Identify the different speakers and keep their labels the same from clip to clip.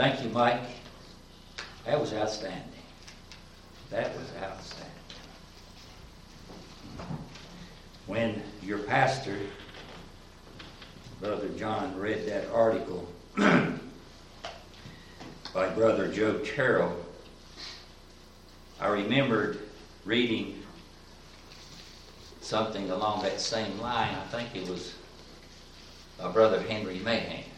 Speaker 1: Thank you, Mike. That was outstanding. That was outstanding. When your pastor, Brother John, read that article by Brother Joe Terrell, I remembered reading something along that same line. I think it was by Brother Henry Mahan.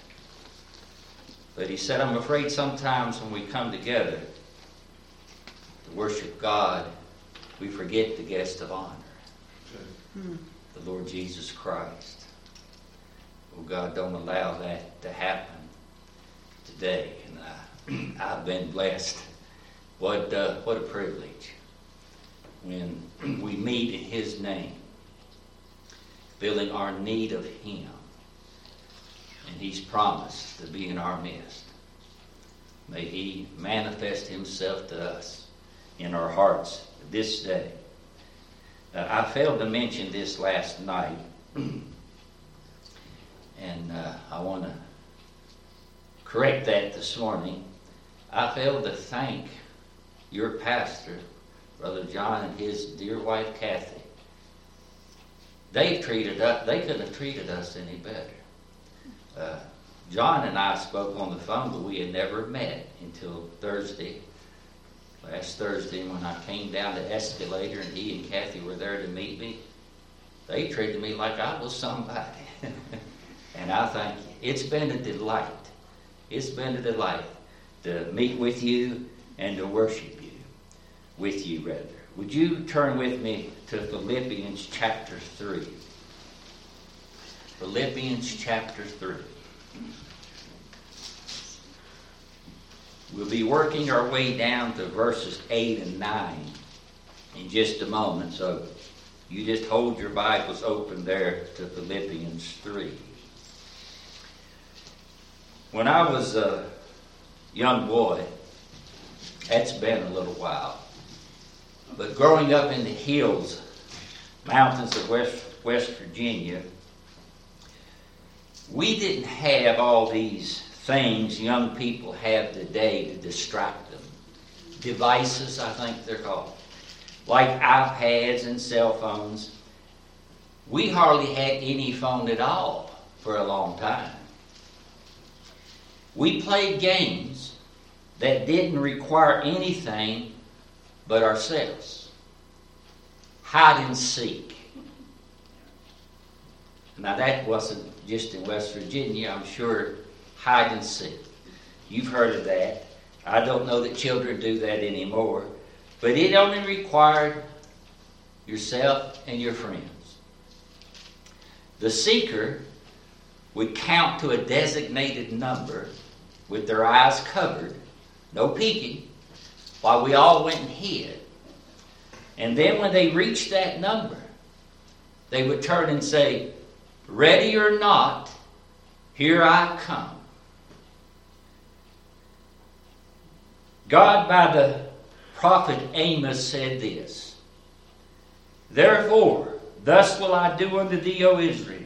Speaker 1: But he said, I'm afraid sometimes when we come together to worship God, we forget the guest of honor, the Lord Jesus Christ. Oh God, don't allow that to happen today. And I, I've been blessed. What, uh, what a privilege when we meet in His name, feeling our need of Him and He's promised to be in our midst. May He manifest Himself to us in our hearts this day. Uh, I failed to mention this last night, and uh, I want to correct that this morning. I failed to thank your pastor, Brother John, and his dear wife Kathy. They've treated us, they couldn't have treated us any better. Uh, John and I spoke on the phone, but we had never met until Thursday, last Thursday, when I came down the escalator and he and Kathy were there to meet me. They treated me like I was somebody. and I think. It's been a delight. It's been a delight to meet with you and to worship you, with you, rather. Would you turn with me to Philippians chapter 3? Philippians chapter 3. We'll be working our way down to verses 8 and 9 in just a moment, so you just hold your Bibles open there to Philippians 3. When I was a young boy, that's been a little while, but growing up in the hills, mountains of West, West Virginia, we didn't have all these things young people have today to distract them. Devices, I think they're called. Like iPads and cell phones. We hardly had any phone at all for a long time. We played games that didn't require anything but ourselves. Hide and seek. Now, that wasn't just in West Virginia. I'm sure hide and seek. You've heard of that. I don't know that children do that anymore. But it only required yourself and your friends. The seeker would count to a designated number with their eyes covered, no peeking, while we all went and hid. And then when they reached that number, they would turn and say, Ready or not, here I come. God, by the prophet Amos, said this Therefore, thus will I do unto thee, O Israel.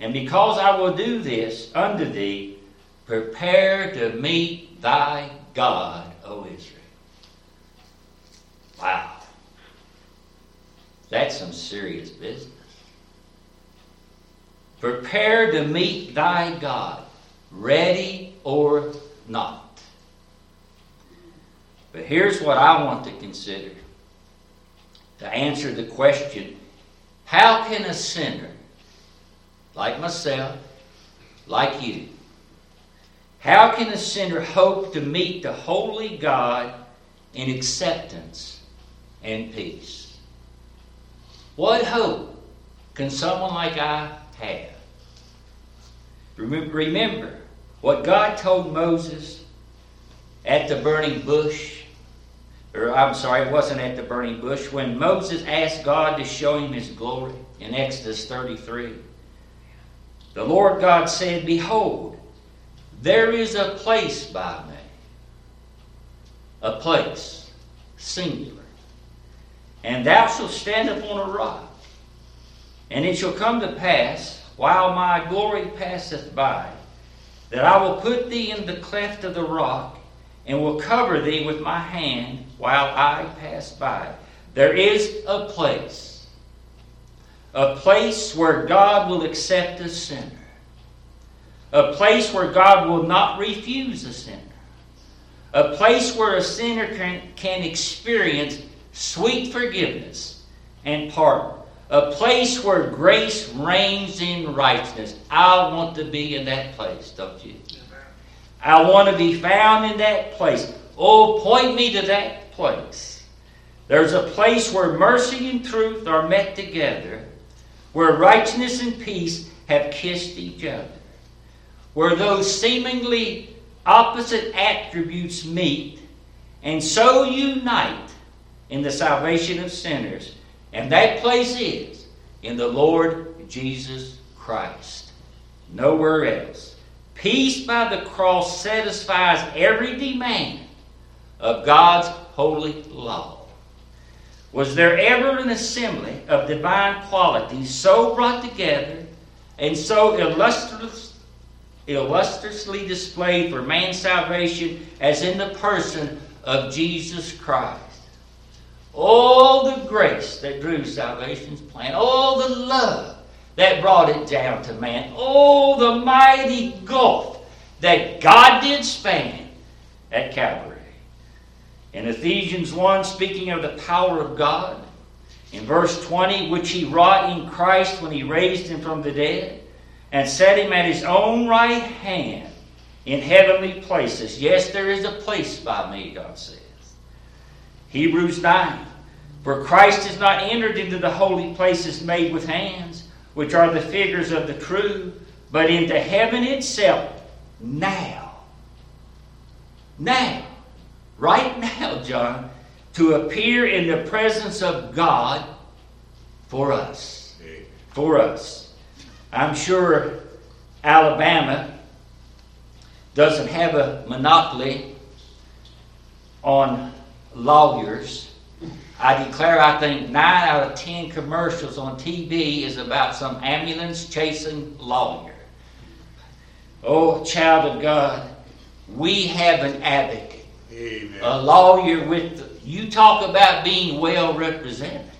Speaker 1: And because I will do this unto thee, prepare to meet thy God, O Israel. Wow. That's some serious business. Prepare to meet thy God, ready or not. But here's what I want to consider to answer the question how can a sinner like myself, like you, how can a sinner hope to meet the holy God in acceptance and peace? What hope can someone like I have? Remember what God told Moses at the burning bush. Or, I'm sorry, it wasn't at the burning bush. When Moses asked God to show him his glory in Exodus 33, the Lord God said, Behold, there is a place by me. A place, singular. And thou shalt stand upon a rock. And it shall come to pass, while my glory passeth by, that I will put thee in the cleft of the rock, and will cover thee with my hand while I pass by. There is a place, a place where God will accept a sinner, a place where God will not refuse a sinner, a place where a sinner can, can experience sweet forgiveness and pardon a place where grace reigns in righteousness. I want to be in that place, don't you? I want to be found in that place. Oh, point me to that place. There's a place where mercy and truth are met together, where righteousness and peace have kissed each other, where those seemingly opposite attributes meet and so unite in the salvation of sinners and that place is in the Lord Jesus Christ. Nowhere else. Peace by the cross satisfies every demand of God's holy law. Was there ever an assembly of divine qualities so brought together and so illustrious, illustriously displayed for man's salvation as in the person of Jesus Christ? All the grace that drew salvation's plan, all the love that brought it down to man, all the mighty gulf that God did span at Calvary. In Ephesians 1, speaking of the power of God, in verse 20, which he wrought in Christ when he raised him from the dead and set him at his own right hand in heavenly places. Yes, there is a place by me, God says. Hebrews 9. For Christ has not entered into the holy places made with hands, which are the figures of the true, but into heaven itself now. Now. Right now, John, to appear in the presence of God for us. For us. I'm sure Alabama doesn't have a monopoly on lawyers. I declare I think nine out of ten commercials on TV is about some ambulance chasing lawyer. Oh, child of God, we have an advocate. Amen. A lawyer with, you talk about being well represented.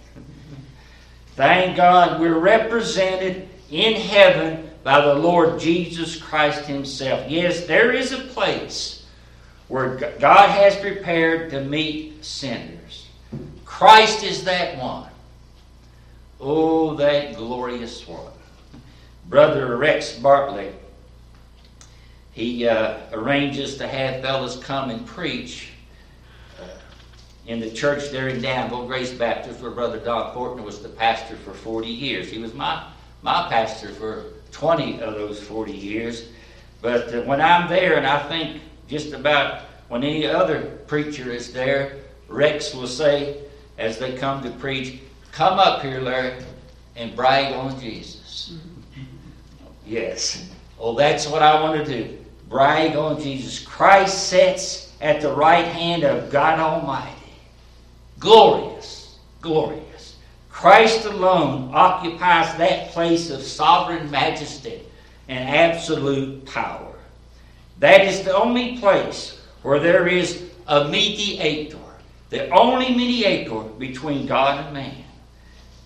Speaker 1: Thank God we're represented in heaven by the Lord Jesus Christ Himself. Yes, there is a place where God has prepared to meet sinners. Christ is that one. Oh, that glorious one. Brother Rex Bartley, he uh, arranges to have fellows come and preach uh, in the church there in Danville, Grace Baptist, where Brother Don Fortner was the pastor for 40 years. He was my, my pastor for 20 of those 40 years. But uh, when I'm there, and I think just about when any other preacher is there, Rex will say, as they come to preach, come up here, Larry, and brag on Jesus. Mm-hmm. Yes. Oh, that's what I want to do. Brag on Jesus. Christ sits at the right hand of God Almighty. Glorious. Glorious. Christ alone occupies that place of sovereign majesty and absolute power. That is the only place where there is a mediator, the only mediator between God and man.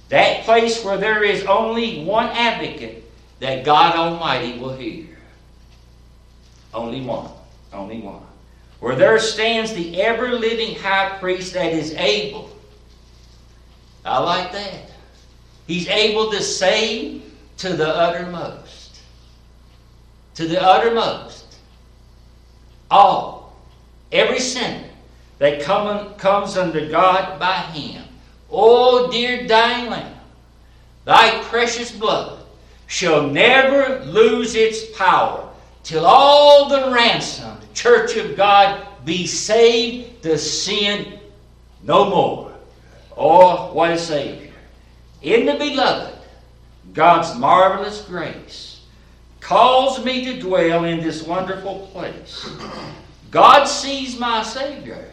Speaker 1: That place where there is only one advocate that God Almighty will hear. Only one. Only one. Where there stands the ever living high priest that is able. I like that. He's able to save to the uttermost. To the uttermost. All. Every sinner that come, comes under God by Him. Oh, dear dying Lamb, thy precious blood shall never lose its power till all the ransomed church of God be saved to sin no more. Oh, what a Savior. In the beloved, God's marvelous grace calls me to dwell in this wonderful place. God sees my Savior,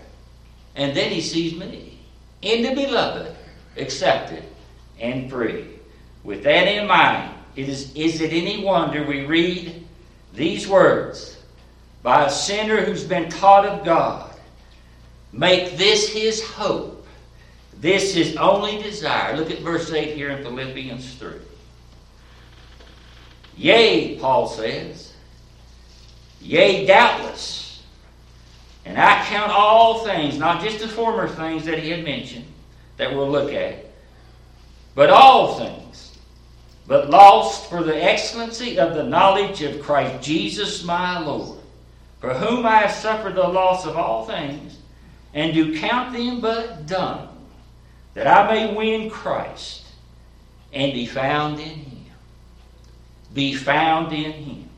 Speaker 1: and then He sees me. In the beloved, accepted, and free. With that in mind, it is, is it any wonder we read these words by a sinner who's been taught of God. Make this his hope, this his only desire. Look at verse 8 here in Philippians 3. Yea, Paul says, yea, doubtless. And I count all things, not just the former things that he had mentioned that we'll look at, but all things, but lost for the excellency of the knowledge of Christ Jesus my Lord, for whom I have suffered the loss of all things, and do count them but dung, that I may win Christ and be found in him. Be found in him.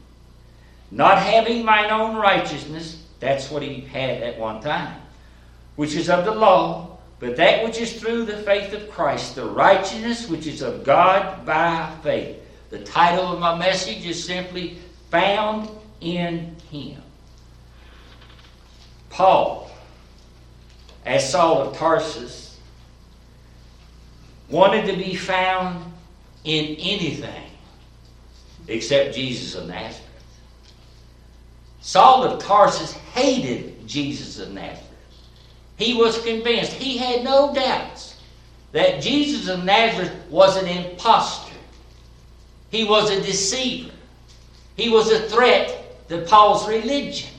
Speaker 1: Not having mine own righteousness, that's what he had at one time, which is of the law but that which is through the faith of Christ, the righteousness which is of God by faith. The title of my message is simply Found in Him. Paul, as Saul of Tarsus, wanted to be found in anything except Jesus of Nazareth. Saul of Tarsus hated Jesus of Nazareth. He was convinced, he had no doubts, that Jesus of Nazareth was an impostor. He was a deceiver. He was a threat to Paul's religion.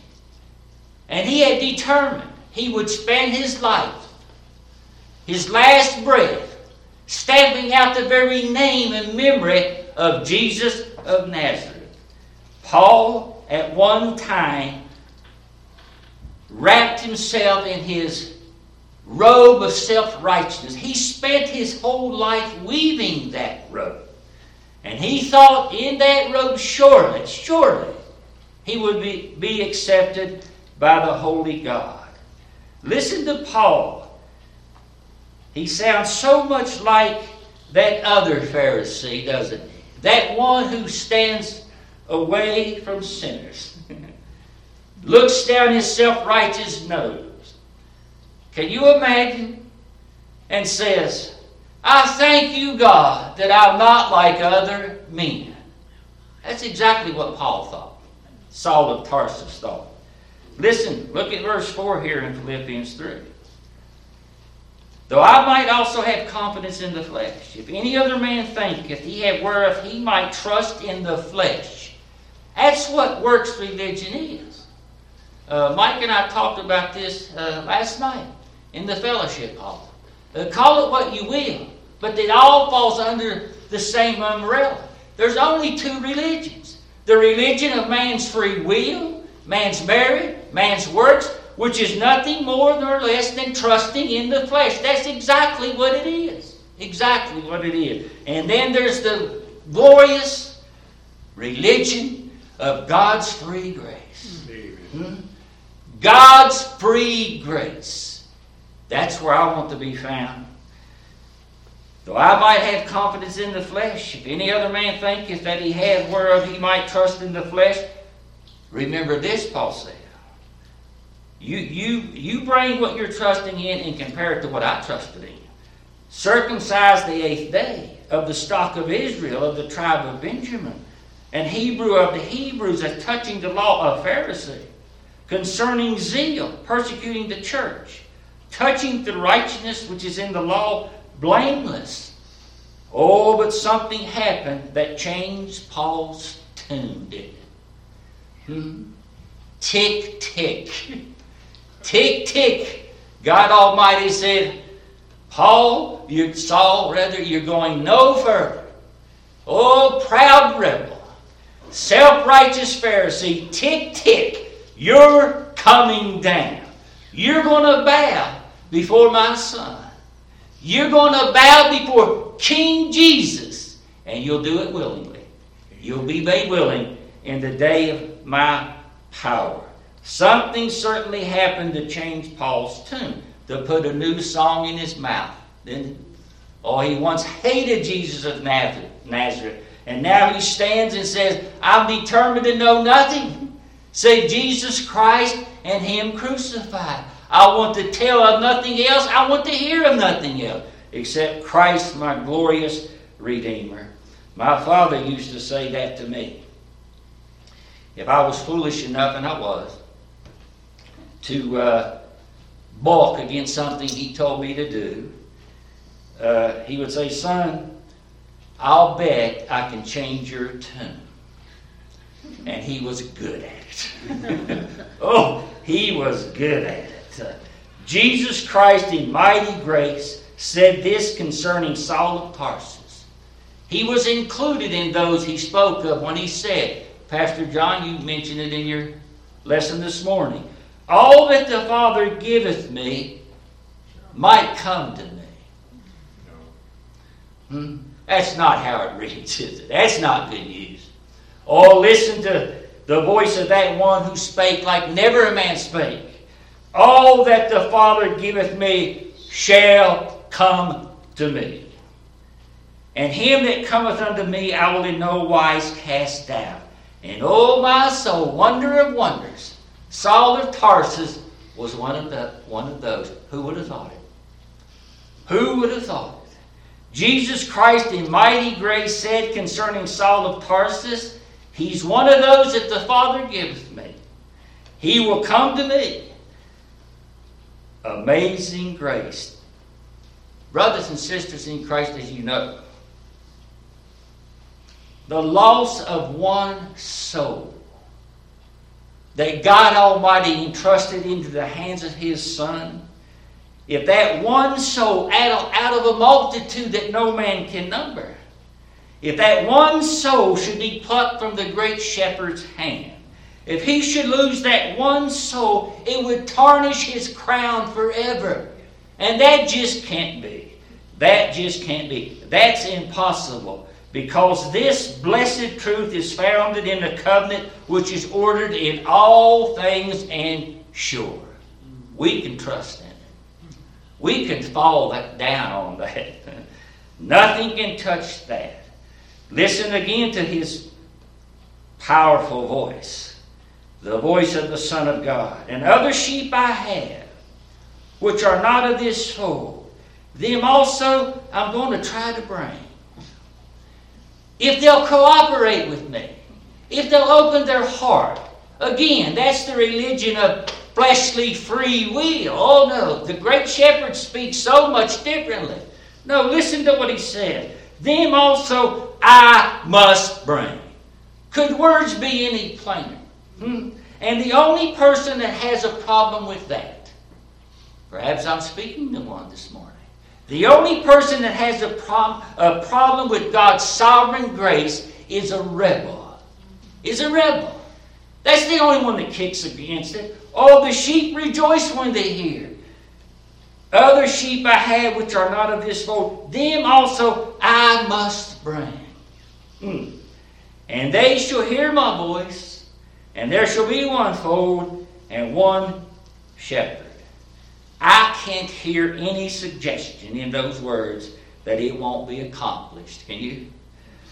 Speaker 1: And he had determined he would spend his life, his last breath, stamping out the very name and memory of Jesus of Nazareth. Paul, at one time, wrapped himself in his robe of self righteousness. He spent his whole life weaving that robe. And he thought in that robe, surely, surely, he would be, be accepted by the Holy God. Listen to Paul. He sounds so much like that other Pharisee, doesn't he? That one who stands away from sinners looks down his self righteous nose. Can you imagine? And says, I thank you, God, that I'm not like other men. That's exactly what Paul thought. Saul of Tarsus thought. Listen, look at verse 4 here in Philippians 3. Though I might also have confidence in the flesh, if any other man thinketh he have whereof he might trust in the flesh. That's what works religion is. Uh, Mike and I talked about this uh, last night in the fellowship hall. Uh, call it what you will, but it all falls under the same umbrella. There's only two religions the religion of man's free will, man's merit, man's works, which is nothing more nor less than trusting in the flesh. That's exactly what it is. Exactly what it is. And then there's the glorious religion of God's free grace. Hmm? God's free grace. That's where I want to be found. Though I might have confidence in the flesh, if any other man thinketh that he hath whereof he might trust in the flesh, remember this, Paul said. You, you, you bring what you're trusting in and compare it to what I trusted in. Circumcised the eighth day of the stock of Israel, of the tribe of Benjamin, and Hebrew of the Hebrews, as touching the law of Pharisee concerning zeal, persecuting the church, touching the righteousness which is in the law, blameless. Oh, but something happened that changed Paul's tune, didn't it? Hmm? Tick, tick. tick, tick. God Almighty said, Paul, you Saul, rather, you're going no further. Oh, proud rebel, self righteous Pharisee, tick, tick. You're coming down. You're going to bow before my son. You're going to bow before King Jesus, and you'll do it willingly. You'll be made willing in the day of my power. Something certainly happened to change Paul's tune, to put a new song in his mouth. Then, oh, he once hated Jesus of Nazareth, and now he stands and says, I'm determined to know nothing save Jesus Christ and Him crucified. I want to tell of nothing else. I want to hear of nothing else except Christ, my glorious Redeemer. My father used to say that to me. if I was foolish enough, and I was, to uh, balk against something he told me to do, uh, he would say, Son, I'll bet I can change your tune. And he was good at it. oh, he was good at it. Uh, Jesus Christ in mighty grace said this concerning Saul of Tarsus. He was included in those he spoke of when he said, Pastor John, you mentioned it in your lesson this morning. All that the Father giveth me might come to me. Hmm? That's not how it reads, is it? That's not good news. Oh, listen to the voice of that one who spake like never a man spake. All that the Father giveth me shall come to me. And him that cometh unto me I will in no wise cast out. And oh my soul, wonder of wonders, Saul of Tarsus was one of the one of those. Who would have thought it? Who would have thought it? Jesus Christ in mighty grace said concerning Saul of Tarsus, He's one of those that the Father giveth me. He will come to me. Amazing grace. Brothers and sisters in Christ, as you know, the loss of one soul that God Almighty entrusted into the hands of His Son, if that one soul out of, a multitude that no man can number, if that one soul should be plucked from the great shepherd's hand, if he should lose that one soul, it would tarnish his crown forever. And that just can't be. That just can't be. That's impossible. Because this blessed truth is founded in the covenant which is ordered in all things and sure. We can trust in it. We can fall that down on that. Nothing can touch that. Listen again to his powerful voice, the voice of the Son of God. And other sheep I have, which are not of this fold, them also I'm going to try to bring if they'll cooperate with me, if they'll open their heart. Again, that's the religion of fleshly free will. Oh no, the great shepherd speaks so much differently. No, listen to what he said. Them also I must bring. Could words be any plainer? Hmm? And the only person that has a problem with that, perhaps I'm speaking to one this morning. The only person that has a, a problem with God's sovereign grace is a rebel. Is a rebel. That's the only one that kicks against it. All the sheep rejoice when they hear. Other sheep I have which are not of this fold, them also I must bring. Hmm. And they shall hear my voice, and there shall be one fold and one shepherd. I can't hear any suggestion in those words that it won't be accomplished. Can you?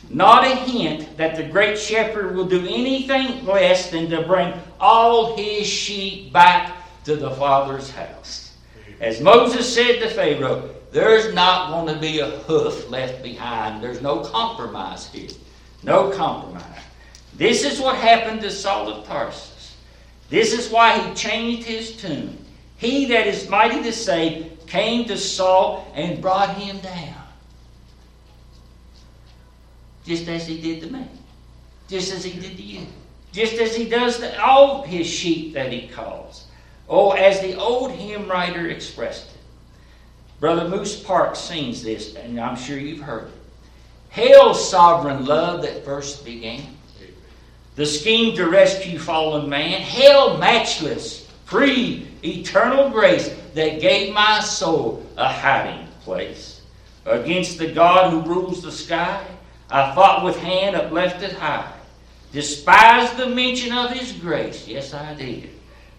Speaker 1: Not a hint that the great shepherd will do anything less than to bring all his sheep back to the Father's house. As Moses said to Pharaoh, there's not going to be a hoof left behind. There's no compromise here. No compromise. This is what happened to Saul of Tarsus. This is why he changed his tune. He that is mighty to save came to Saul and brought him down. Just as he did to me. Just as he did to you. Just as he does to all his sheep that he calls. Oh, as the old hymn writer expressed it. Brother Moose Park sings this, and I'm sure you've heard it. Hail, sovereign love that first began. The scheme to rescue fallen man. Hail, matchless, free, eternal grace that gave my soul a hiding place. Against the God who rules the sky, I fought with hand uplifted high. Despised the mention of his grace, yes I did.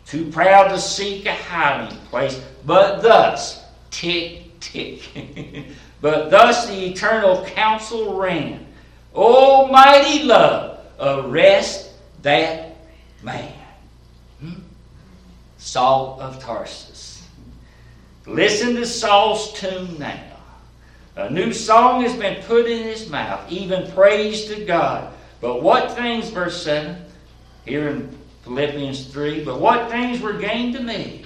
Speaker 1: Too proud to seek a hiding place, but thus, tick, tick. but thus the eternal counsel ran. Almighty love, arrest that man. Saul of Tarsus. Listen to Saul's tune now. A new song has been put in his mouth, even praise to God. But what things, verse 7? here in Philippians 3. But what things were gained to me,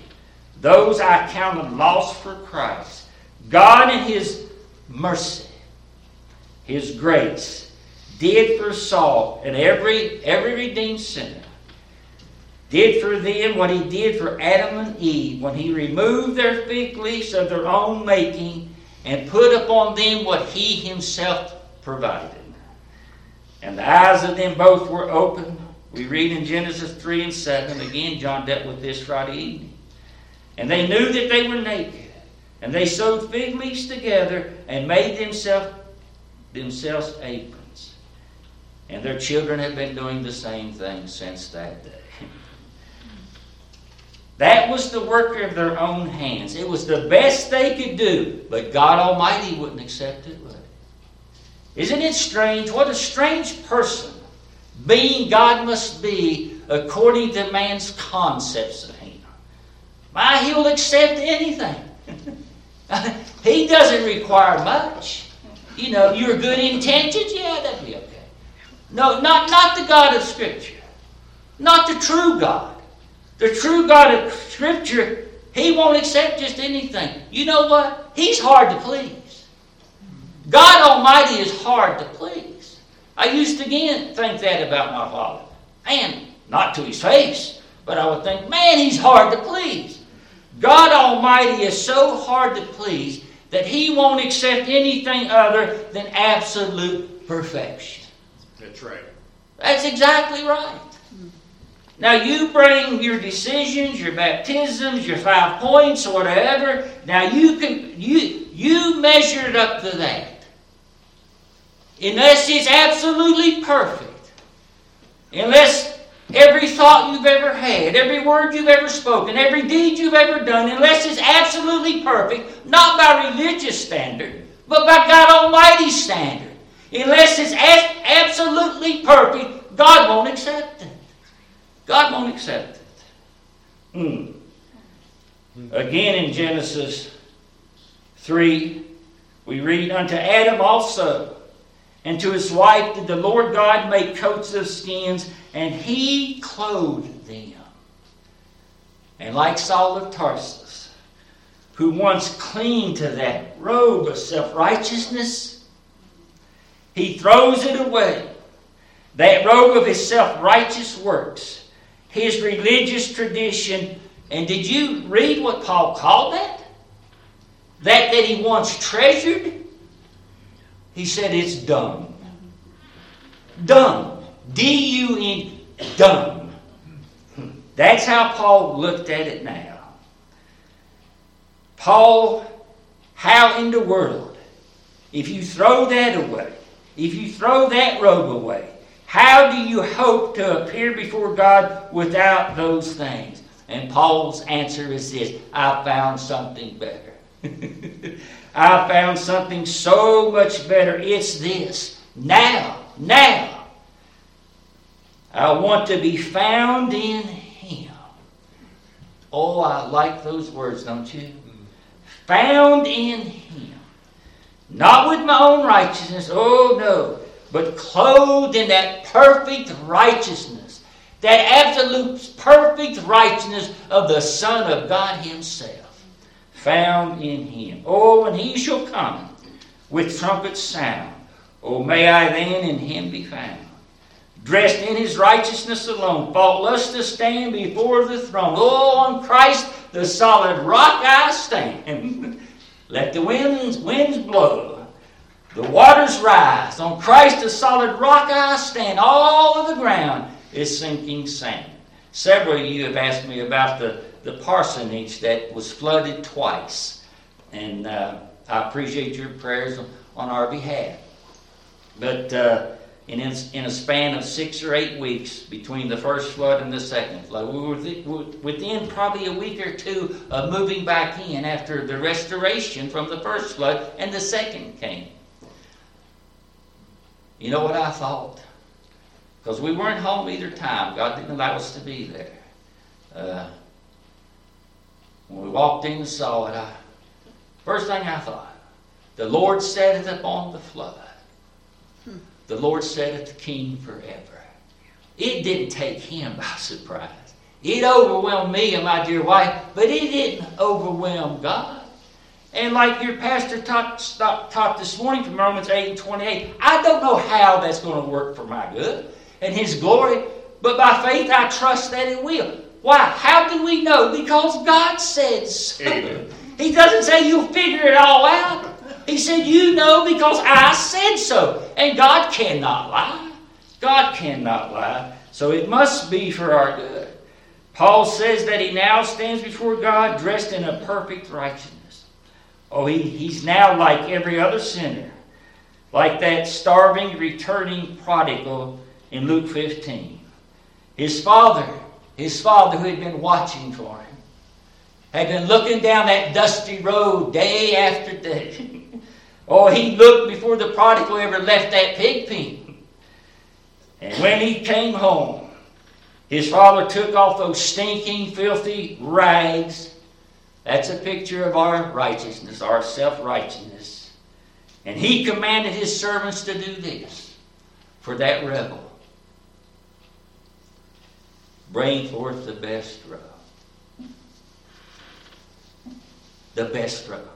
Speaker 1: those I counted lost for Christ. God in His mercy, His grace, did for Saul and every, every redeemed sinner, did for them what He did for Adam and Eve when He removed their fig leaves of their own making and put upon them what He Himself provided. And the eyes of them both were opened. We read in Genesis 3 and 7. Again, John dealt with this Friday evening. And they knew that they were naked. And they sewed fig leaves together and made themselves, themselves aprons. And their children have been doing the same thing since that day. That was the work of their own hands. It was the best they could do, but God Almighty wouldn't accept it, would He? Isn't it strange? What a strange person being God must be according to man's concepts of Him. Why, He will accept anything. he doesn't require much. You know, your good intentions, yeah, that'd be okay. No, not, not the God of Scripture. Not the true God. The true God of Scripture, He won't accept just anything. You know what? He's hard to please. God Almighty is hard to please. I used to again think that about my father. Man, not to his face, but I would think, man, he's hard to please. God Almighty is so hard to please that He won't accept anything other than absolute perfection.
Speaker 2: That's right.
Speaker 1: That's exactly right. Now you bring your decisions, your baptisms, your five points, or whatever. Now you can you you measure it up to that. Unless it's absolutely perfect. Unless every thought you've ever had, every word you've ever spoken, every deed you've ever done, unless it's absolutely perfect, not by religious standard, but by God Almighty's standard. Unless it's absolutely perfect, God won't accept it. God won't accept it. Mm. Again in Genesis 3, we read, Unto Adam also, and to his wife did the Lord God make coats of skins, and he clothed them. And like Saul of Tarsus, who once clinged to that robe of self righteousness, he throws it away. That robe of his self righteous works his religious tradition. And did you read what Paul called that? That that he once treasured? He said it's dung. Dung. D U N, dung. That's how Paul looked at it now. Paul, how in the world, if you throw that away, if you throw that robe away, how do you hope to appear before God without those things? And Paul's answer is this I found something better. I found something so much better. It's this. Now, now, I want to be found in Him. Oh, I like those words, don't you? Found in Him. Not with my own righteousness. Oh, no but clothed in that perfect righteousness, that absolute perfect righteousness of the Son of God Himself, found in Him. Oh, when He shall come with trumpet sound. Oh, may I then in Him be found. Dressed in His righteousness alone, faultless to stand before the throne. Oh, on Christ, the solid rock I stand. Let the winds, winds blow the waters rise. On Christ, a solid rock I stand. All of the ground is sinking sand. Several of you have asked me about the, the parsonage that was flooded twice. And uh, I appreciate your prayers on our behalf. But uh, in, in a span of six or eight weeks between the first flood and the second flood, we were within probably a week or two of moving back in after the restoration from the first flood, and the second came. You know what I thought? Because we weren't home either time. God didn't allow us to be there. Uh, when we walked in and saw it, I, first thing I thought, the Lord set it upon the flood. The Lord set it the king forever. it didn't take him by surprise. It overwhelmed me and my dear wife, but it didn't overwhelm God. And like your pastor taught, taught this morning from Romans 8 and 28, I don't know how that's going to work for my good and His glory, but by faith I trust that it will. Why? How do we know? Because God said so. He doesn't say you'll figure it all out. He said, You know because I said so. And God cannot lie. God cannot lie. So it must be for our good. Paul says that he now stands before God dressed in a perfect righteousness. Oh, he, he's now like every other sinner, like that starving, returning prodigal in Luke 15. His father, his father who had been watching for him, had been looking down that dusty road day after day. oh, he looked before the prodigal ever left that pig pen. And when he came home, his father took off those stinking, filthy rags. That's a picture of our righteousness, our self righteousness. And he commanded his servants to do this for that rebel bring forth the best robe. The best robe.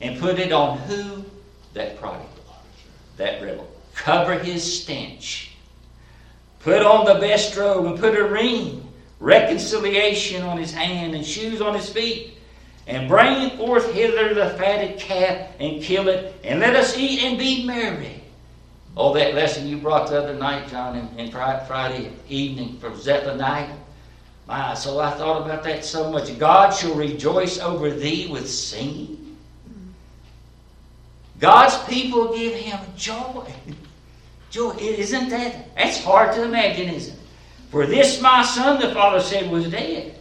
Speaker 1: And put it on who? That prodigal, that rebel. Cover his stench Put on the best robe and put a ring, reconciliation on his hand and shoes on his feet. And bring forth hither the fatted calf and kill it, and let us eat and be merry. Oh, that lesson you brought the other night, John, in, in Friday evening from Zephaniah. My, so I thought about that so much. God shall rejoice over thee with singing. God's people give him joy. Joy, isn't that? That's hard to imagine, isn't it? For this my son, the father said, was dead.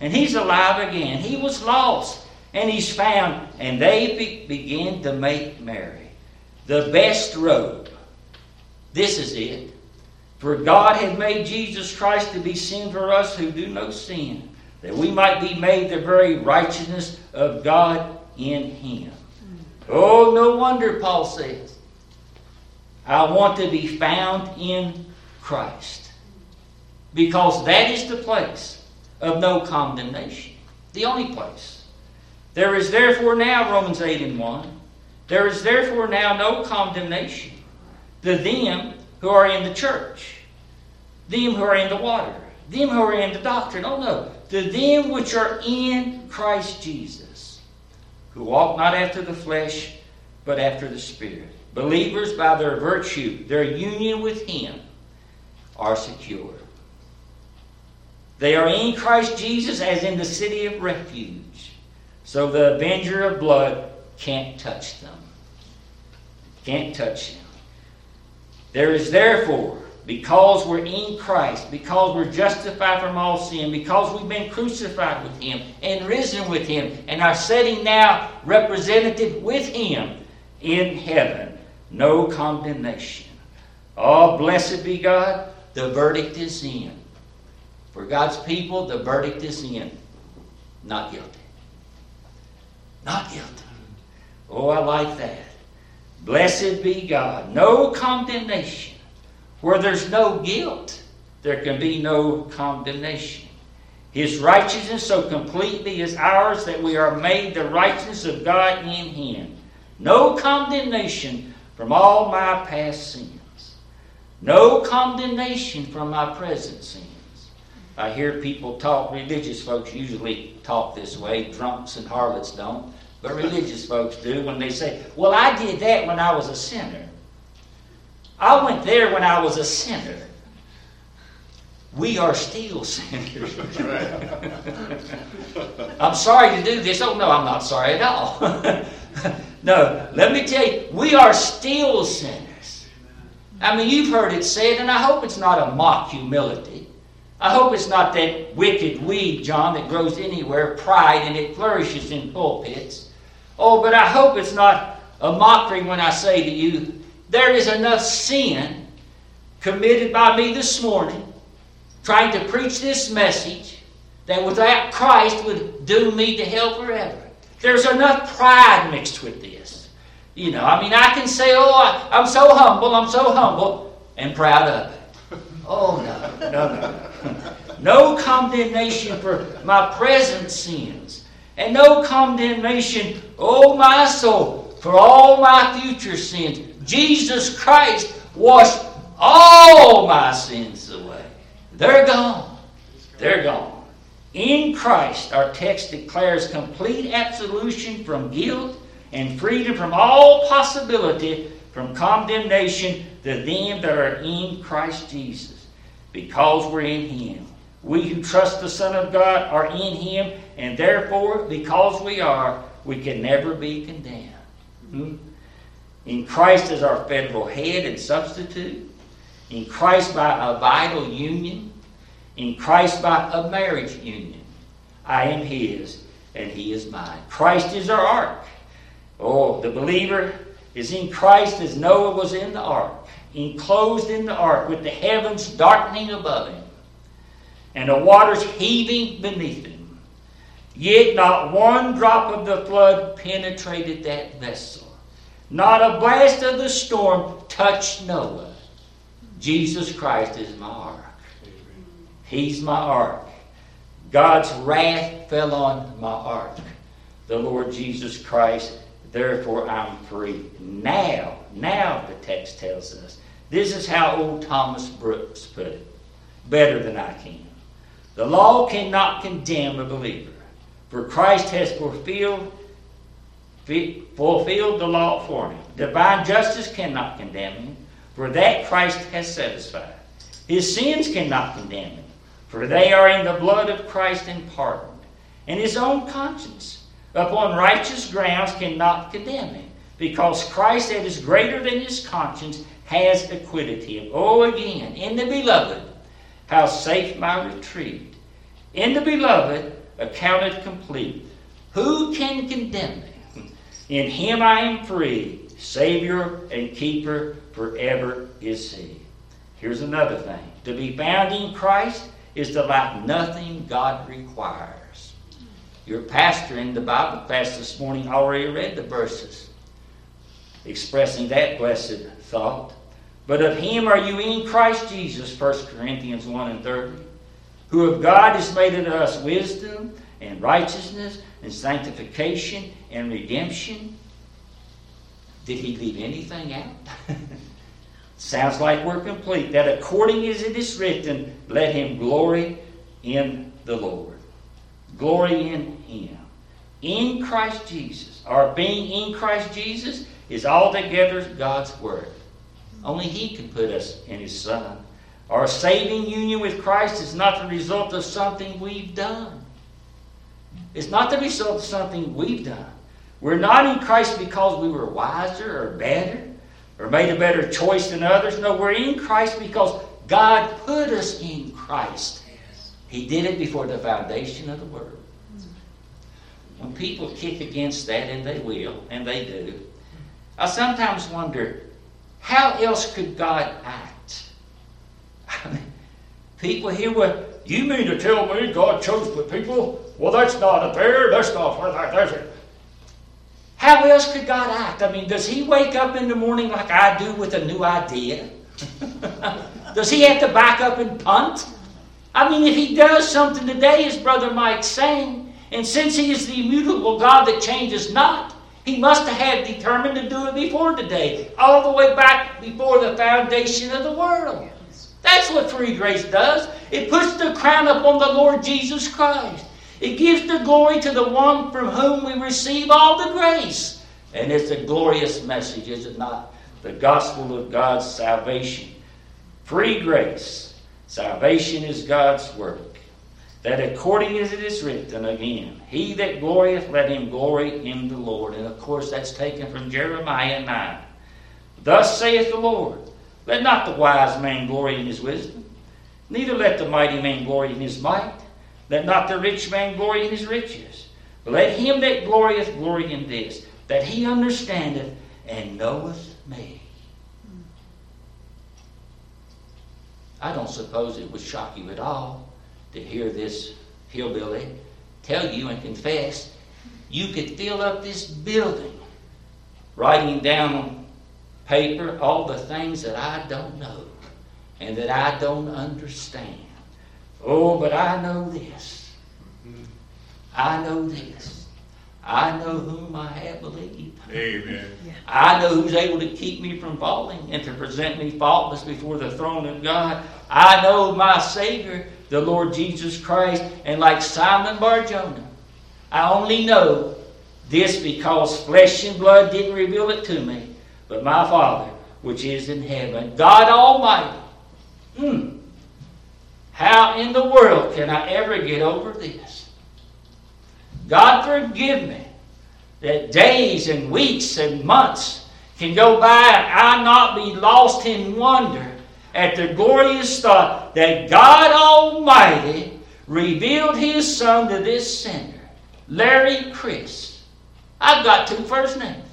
Speaker 1: And he's alive again. He was lost, and he's found. And they be, to make merry. The best robe. This is it. For God had made Jesus Christ to be sin for us who do no sin, that we might be made the very righteousness of God in him. Oh, no wonder, Paul says. I want to be found in Christ. Because that is the place of no condemnation. The only place. There is therefore now, Romans 8 and 1, there is therefore now no condemnation to them who are in the church, them who are in the water, them who are in the doctrine. Oh no, to them which are in Christ Jesus, who walk not after the flesh, but after the Spirit. Believers, by their virtue, their union with Him, are secure. They are in Christ Jesus as in the city of refuge. So the avenger of blood can't touch them. Can't touch them. There is therefore, because we're in Christ, because we're justified from all sin, because we've been crucified with Him and risen with Him, and are sitting now representative with Him in heaven no condemnation. Oh, blessed be God, the verdict is in. For God's people, the verdict is in. Not guilty. Not guilty. Oh, I like that. Blessed be God. No condemnation. Where there's no guilt, there can be no condemnation. His righteousness so completely is ours that we are made the righteousness of God in Him. No condemnation from all my past sins. No condemnation from my present sins. I hear people talk, religious folks usually talk this way, drunks and harlots don't, but religious folks do when they say, Well, I did that when I was a sinner. I went there when I was a sinner. We are still sinners. I'm sorry to do this. Oh, no, I'm not sorry at all. no, let me tell you, we are still sinners. I mean, you've heard it said, and I hope it's not a mock humility. I hope it's not that wicked weed, John, that grows anywhere, pride, and it flourishes in pulpits. Oh, but I hope it's not a mockery when I say to you, there is enough sin committed by me this morning trying to preach this message that without Christ would doom me to hell forever. There's enough pride mixed with this. You know, I mean, I can say, oh, I'm so humble, I'm so humble, and proud of it. Oh, no, no, no. No condemnation for my present sins, and no condemnation, oh, my soul, for all my future sins. Jesus Christ washed all my sins away. They're gone. They're gone. In Christ, our text declares complete absolution from guilt and freedom from all possibility from condemnation to them that are in Christ Jesus, because we're in Him. We who trust the Son of God are in Him, and therefore, because we are, we can never be condemned. Hmm? In Christ as our federal head and substitute, in Christ by a vital union, in Christ by a marriage union. I am His, and He is mine. Christ is our ark. Oh, the believer is in Christ as Noah was in the ark, enclosed in the ark, with the heavens darkening above him, and the waters heaving beneath him. Yet not one drop of the flood penetrated that vessel. Not a blast of the storm touched Noah. Jesus Christ is my ark. He's my ark. God's wrath fell on my ark. The Lord Jesus Christ Therefore, I'm free. Now, now, the text tells us. This is how old Thomas Brooks put it, better than I can. The law cannot condemn a believer, for Christ has fulfilled, fulfilled the law for him. Divine justice cannot condemn him, for that Christ has satisfied. His sins cannot condemn him, for they are in the blood of Christ and pardoned. And his own conscience upon righteous grounds cannot condemn him, because Christ that is greater than his conscience has acquitted him. Oh, again, in the beloved, how safe my retreat. In the beloved, accounted complete. Who can condemn me? In him I am free. Savior and keeper forever is he. Here's another thing. To be found in Christ is to lack nothing God requires. Your pastor in the Bible class this morning already read the verses expressing that blessed thought. But of him are you in Christ Jesus, 1 Corinthians 1 and 30, who of God has made unto us wisdom and righteousness and sanctification and redemption. Did he leave anything out? Sounds like we're complete. That according as it is written, let him glory in the Lord. Glory in Him. In Christ Jesus. Our being in Christ Jesus is altogether God's Word. Only He can put us in His Son. Our saving union with Christ is not the result of something we've done. It's not the result of something we've done. We're not in Christ because we were wiser or better or made a better choice than others. No, we're in Christ because God put us in Christ. He did it before the foundation of the world. When people kick against that, and they will, and they do, I sometimes wonder how else could God act? I mean, people hear, well, you mean to tell me God chose the people? Well, that's not a fair. That's not fair. That's it. How else could God act? I mean, does He wake up in the morning like I do with a new idea? does He have to back up and punt? I mean, if he does something today, as Brother Mike's saying, and since he is the immutable God that changes not, he must have had determined to do it before today, all the way back before the foundation of the world. That's what free grace does. It puts the crown upon the Lord Jesus Christ. It gives the glory to the one from whom we receive all the grace. And it's a glorious message, is it not? The gospel of God's salvation. Free grace Salvation is God's work. That according as it is written again, he that glorieth, let him glory in the Lord. And of course, that's taken from Jeremiah 9. Thus saith the Lord, let not the wise man glory in his wisdom, neither let the mighty man glory in his might, let not the rich man glory in his riches. But let him that glorieth glory in this, that he understandeth and knoweth me. I don't suppose it would shock you at all to hear this hillbilly tell you and confess you could fill up this building writing down on paper all the things that I don't know. and that I don't understand. Oh, but I know this. I know this. I know whom I have believed.
Speaker 2: Amen.
Speaker 1: I know who's able to keep me from falling and to present me faultless before the throne of God. I know my Savior, the Lord Jesus Christ, and like Simon Barjona, I only know this because flesh and blood didn't reveal it to me, but my Father, which is in heaven, God Almighty. Hmm. How in the world can I ever get over this? God forgive me that days and weeks and months can go by and I not be lost in wonder at the glorious thought that God Almighty revealed His Son to this sinner, Larry Chris. I've got two first names.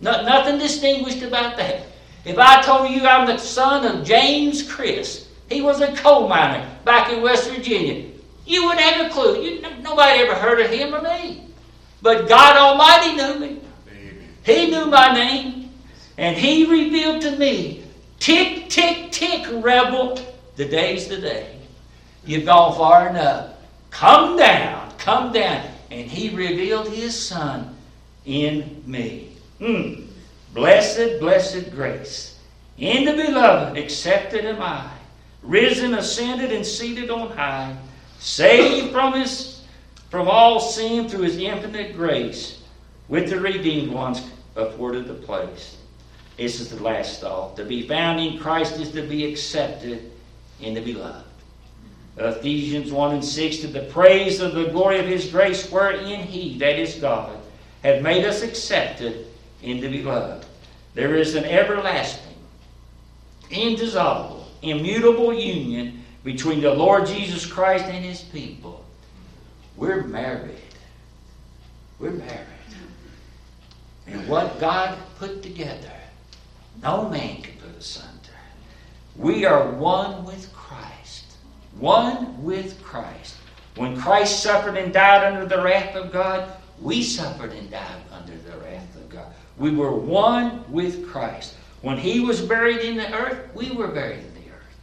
Speaker 1: No, nothing distinguished about that. If I told you I'm the son of James Chris, he was a coal miner back in West Virginia, you wouldn't have a clue. You, nobody ever heard of him or me. But God Almighty knew me. He knew my name. And He revealed to me, tick, tick, tick, rebel, the day's the day. You've gone far enough. Come down, come down. And He revealed His Son in me. Hmm. Blessed, blessed grace. In the beloved, accepted am I. Risen, ascended, and seated on high. Saved from His from all sin through his infinite grace, with the redeemed ones afforded the place. This is the last thought. To be found in Christ is to be accepted in the beloved. Ephesians 1 and 6 to the praise of the glory of his grace, wherein he, that is God, hath made us accepted in the beloved. There is an everlasting, indissoluble, immutable union between the Lord Jesus Christ and his people. We're married. We're married. And what God put together, no man can put asunder. We are one with Christ. One with Christ. When Christ suffered and died under the wrath of God, we suffered and died under the wrath of God. We were one with Christ. When he was buried in the earth, we were buried in the earth.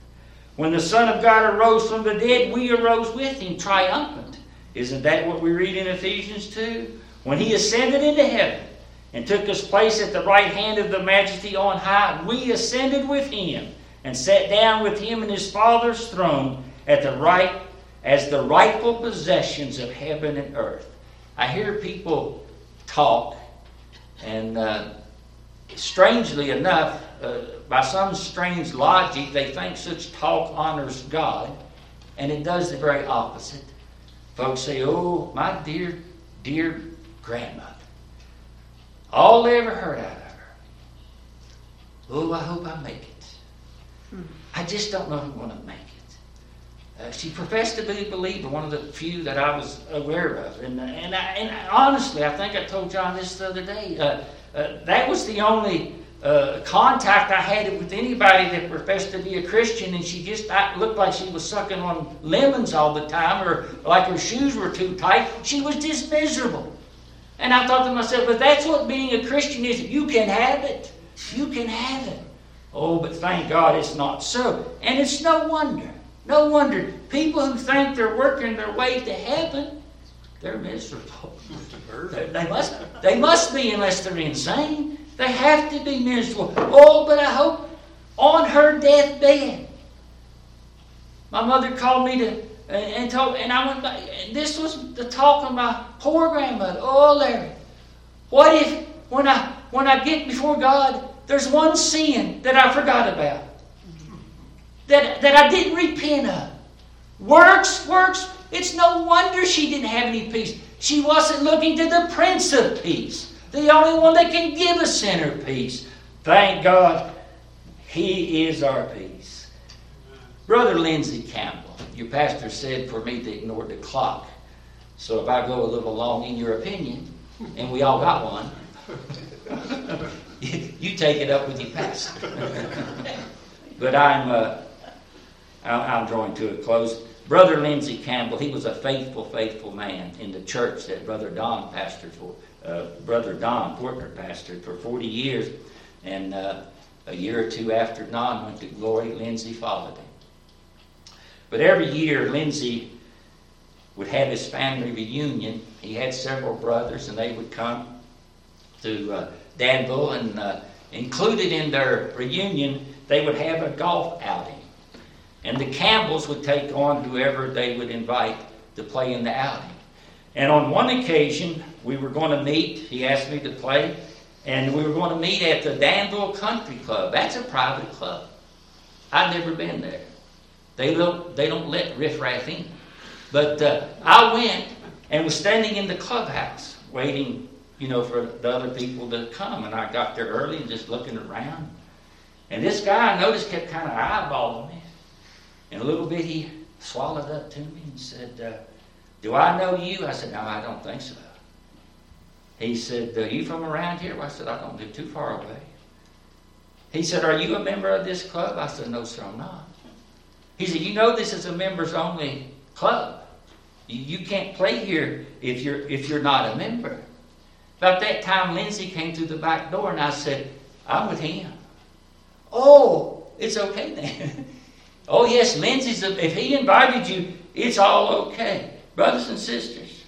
Speaker 1: When the Son of God arose from the dead, we arose with him triumphant. Isn't that what we read in Ephesians 2? When he ascended into heaven and took his place at the right hand of the majesty on high, we ascended with him and sat down with him in his Father's throne at the right as the rightful possessions of heaven and earth. I hear people talk, and uh, strangely enough, uh, by some strange logic, they think such talk honors God, and it does the very opposite. Folks say, Oh, my dear, dear grandmother. All they ever heard out of her. Oh, I hope I make it. I just don't know if I'm going to make it. Uh, she professed to be a believer, one of the few that I was aware of. And, uh, and, I, and I, honestly, I think I told John this the other day. Uh, uh, that was the only uh, contact I had with anybody that professed to be a Christian, and she just I, looked like she was sucking on lemons all the time, or like her shoes were too tight. She was just miserable. And I thought to myself, but that's what being a Christian is. You can have it. You can have it. Oh, but thank God it's not so. And it's no wonder. No wonder. People who think they're working their way to heaven, they're miserable. They, they must, they must be unless they're insane. They have to be miserable. Oh, but I hope on her deathbed. My mother called me to and told, and I went back. And this was the talk of my poor grandmother. Oh, Larry, what if when I when I get before God, there's one sin that I forgot about, that that I didn't repent of. Works, works. It's no wonder she didn't have any peace. She wasn't looking to the Prince of Peace, the only one that can give a sinner peace. Thank God, He is our peace. Brother Lindsay Campbell your pastor said for me to ignore the clock. So if I go a little long in your opinion, and we all got one, you take it up with your pastor. but I'm, uh, I'm drawing to a close. Brother Lindsay Campbell, he was a faithful, faithful man in the church that Brother Don pastored for. Uh, Brother Don Fortner pastored for 40 years. And uh, a year or two after Don went to glory, Lindsay followed him. But every year, Lindsay would have his family reunion. He had several brothers, and they would come to uh, Danville, and uh, included in their reunion, they would have a golf outing. And the Campbells would take on whoever they would invite to play in the outing. And on one occasion, we were going to meet. He asked me to play, and we were going to meet at the Danville Country Club. That's a private club. I'd never been there. They don't, they don't let riffraff in. But uh, I went and was standing in the clubhouse waiting, you know, for the other people to come. And I got there early and just looking around. And this guy I noticed kept kind of eyeballing me. And a little bit he swallowed up to me and said, uh, Do I know you? I said, No, I don't think so. He said, Are you from around here? I said, I don't live too far away. He said, Are you a member of this club? I said, No, sir, I'm not. He said, You know this is a members only club. You, you can't play here if you're if you're not a member. About that time, Lindsay came through the back door and I said, I'm with him. Oh, it's okay then. oh, yes, Lindsay's, a, if he invited you, it's all okay. Brothers and sisters,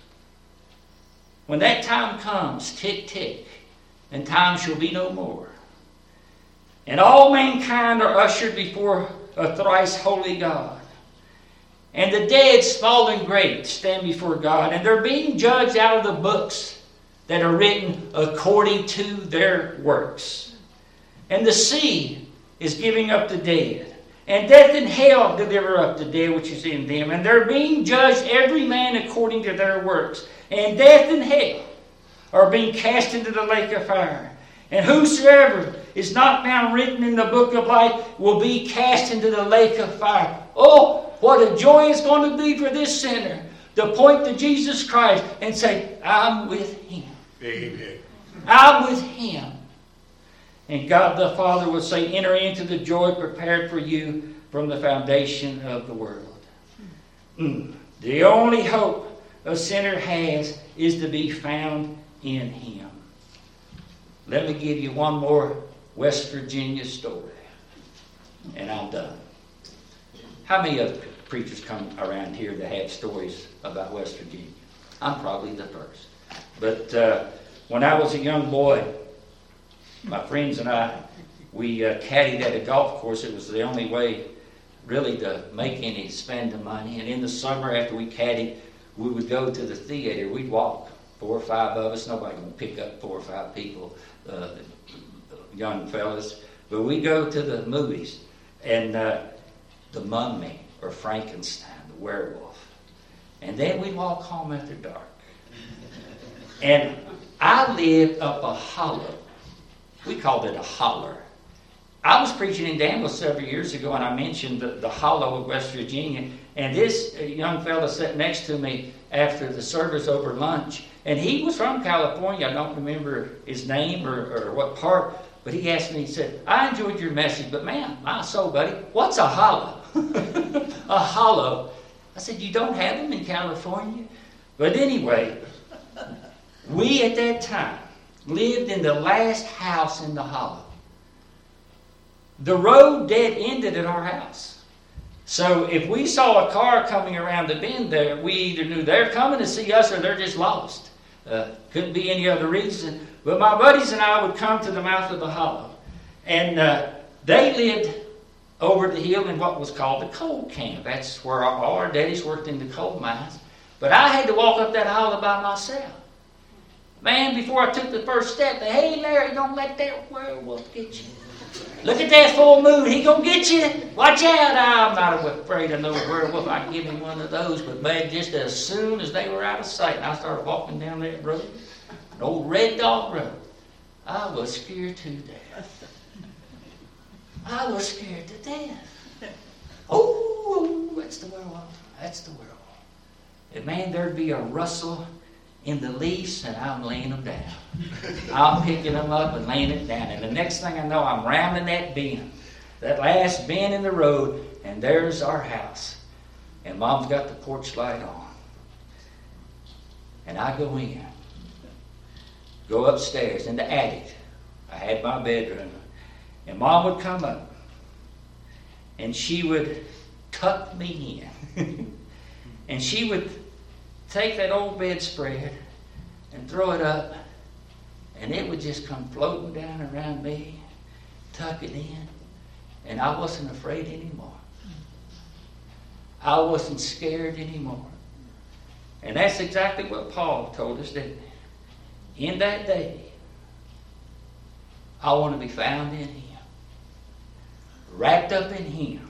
Speaker 1: when that time comes, tick, tick, and time shall be no more. And all mankind are ushered before a thrice holy God. And the dead, small and great, stand before God, and they're being judged out of the books that are written according to their works. And the sea is giving up the dead. And death and hell deliver up the dead which is in them. And they're being judged every man according to their works. And death and hell are being cast into the lake of fire. And whosoever is not now written in the book of life will be cast into the lake of fire. Oh, what a joy it's going to be for this sinner to point to Jesus Christ and say, I'm with him.
Speaker 2: Amen.
Speaker 1: I'm with him. And God the Father will say, Enter into the joy prepared for you from the foundation of the world. Mm. The only hope a sinner has is to be found in him. Let me give you one more West Virginia story, and I'm done. How many other preachers come around here that have stories about West Virginia? I'm probably the first. But uh, when I was a young boy, my friends and I, we uh, caddied at a golf course. It was the only way, really, to make any spending money. And in the summer, after we caddied, we would go to the theater. We'd walk, four or five of us. Nobody can pick up four or five people, uh, young fellas. But we go to the movies, and uh, the Mummy or Frankenstein, the werewolf, and then we walk home after dark. And I lived up a hollow we called it a holler. I was preaching in Danville several years ago, and I mentioned the, the hollow of West Virginia. And this young fellow sat next to me after the service over lunch, and he was from California. I don't remember his name or, or what part, but he asked me, he said, I enjoyed your message, but man, my soul, buddy, what's a hollow? a hollow. I said, You don't have them in California? But anyway, we at that time lived in the last house in the hollow. The road dead ended at our house. So if we saw a car coming around the bend there, we either knew they're coming to see us or they're just lost. Uh, couldn't be any other reason. But my buddies and I would come to the mouth of the hollow. And uh, they lived over the hill in what was called the coal camp. That's where all our daddies worked in the coal mines. But I had to walk up that hollow by myself. Man, before I took the first step, hey Larry, don't let that werewolf get you. Look at that full moon. He gonna get you. Watch out. I'm not afraid of no werewolf. I give him one of those. But man, just as soon as they were out of sight, and I started walking down that road, an old red dog road, I was scared to death. I was scared to death. Oh, that's the werewolf. That's the werewolf. And man, there'd be a rustle in the leaves and I'm laying them down. I'm picking them up and laying it down. And the next thing I know, I'm rounding that bend, that last bend in the road, and there's our house. And mom's got the porch light on. And I go in, go upstairs in the attic. I had my bedroom. And mom would come up and she would tuck me in. and she would take that old bedspread and throw it up, and it would just come floating down around me, tuck it in, and I wasn't afraid anymore. I wasn't scared anymore. And that's exactly what Paul told us, didn't he? In that day, I want to be found in Him, wrapped up in Him.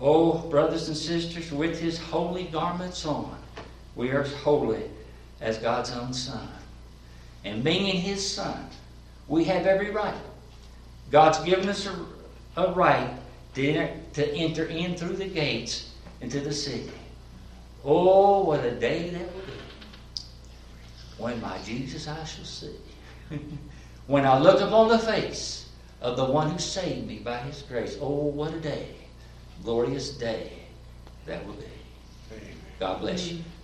Speaker 1: Oh, brothers and sisters, with His holy garments on, we are holy as God's own Son. And being in His Son, we have every right. God's given us a, a right to, to enter in through the gates into the city. Oh, what a day that will be. When my Jesus I shall see. when I look upon the face of the one who saved me by his grace. Oh, what a day. Glorious day that will be. God bless you.